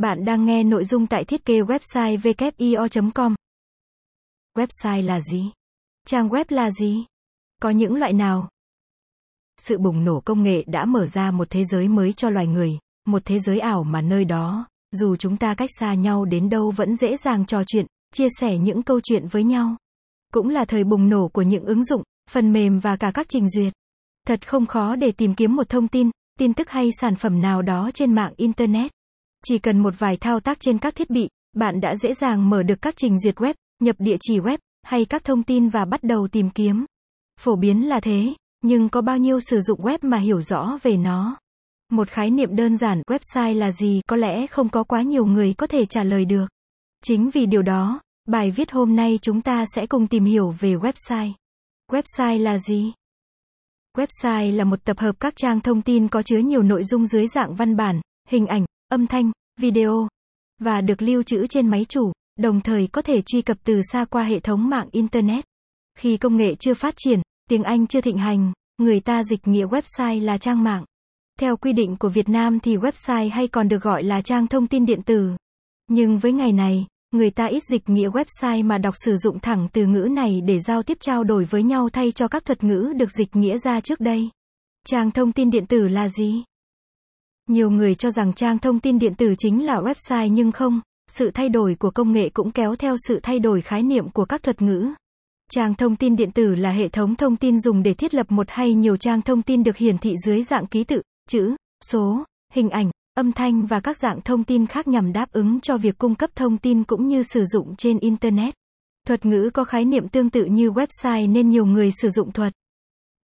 Bạn đang nghe nội dung tại thiết kế website wio.com. Website là gì? Trang web là gì? Có những loại nào? Sự bùng nổ công nghệ đã mở ra một thế giới mới cho loài người, một thế giới ảo mà nơi đó, dù chúng ta cách xa nhau đến đâu vẫn dễ dàng trò chuyện, chia sẻ những câu chuyện với nhau. Cũng là thời bùng nổ của những ứng dụng, phần mềm và cả các trình duyệt. Thật không khó để tìm kiếm một thông tin, tin tức hay sản phẩm nào đó trên mạng Internet. Chỉ cần một vài thao tác trên các thiết bị, bạn đã dễ dàng mở được các trình duyệt web, nhập địa chỉ web, hay các thông tin và bắt đầu tìm kiếm. Phổ biến là thế, nhưng có bao nhiêu sử dụng web mà hiểu rõ về nó? Một khái niệm đơn giản website là gì có lẽ không có quá nhiều người có thể trả lời được. Chính vì điều đó, bài viết hôm nay chúng ta sẽ cùng tìm hiểu về website. Website là gì? Website là một tập hợp các trang thông tin có chứa nhiều nội dung dưới dạng văn bản, hình ảnh, âm thanh, video và được lưu trữ trên máy chủ, đồng thời có thể truy cập từ xa qua hệ thống mạng internet. Khi công nghệ chưa phát triển, tiếng Anh chưa thịnh hành, người ta dịch nghĩa website là trang mạng. Theo quy định của Việt Nam thì website hay còn được gọi là trang thông tin điện tử. Nhưng với ngày này, người ta ít dịch nghĩa website mà đọc sử dụng thẳng từ ngữ này để giao tiếp trao đổi với nhau thay cho các thuật ngữ được dịch nghĩa ra trước đây. Trang thông tin điện tử là gì? Nhiều người cho rằng trang thông tin điện tử chính là website nhưng không, sự thay đổi của công nghệ cũng kéo theo sự thay đổi khái niệm của các thuật ngữ. Trang thông tin điện tử là hệ thống thông tin dùng để thiết lập một hay nhiều trang thông tin được hiển thị dưới dạng ký tự, chữ, số, hình ảnh, âm thanh và các dạng thông tin khác nhằm đáp ứng cho việc cung cấp thông tin cũng như sử dụng trên Internet. Thuật ngữ có khái niệm tương tự như website nên nhiều người sử dụng thuật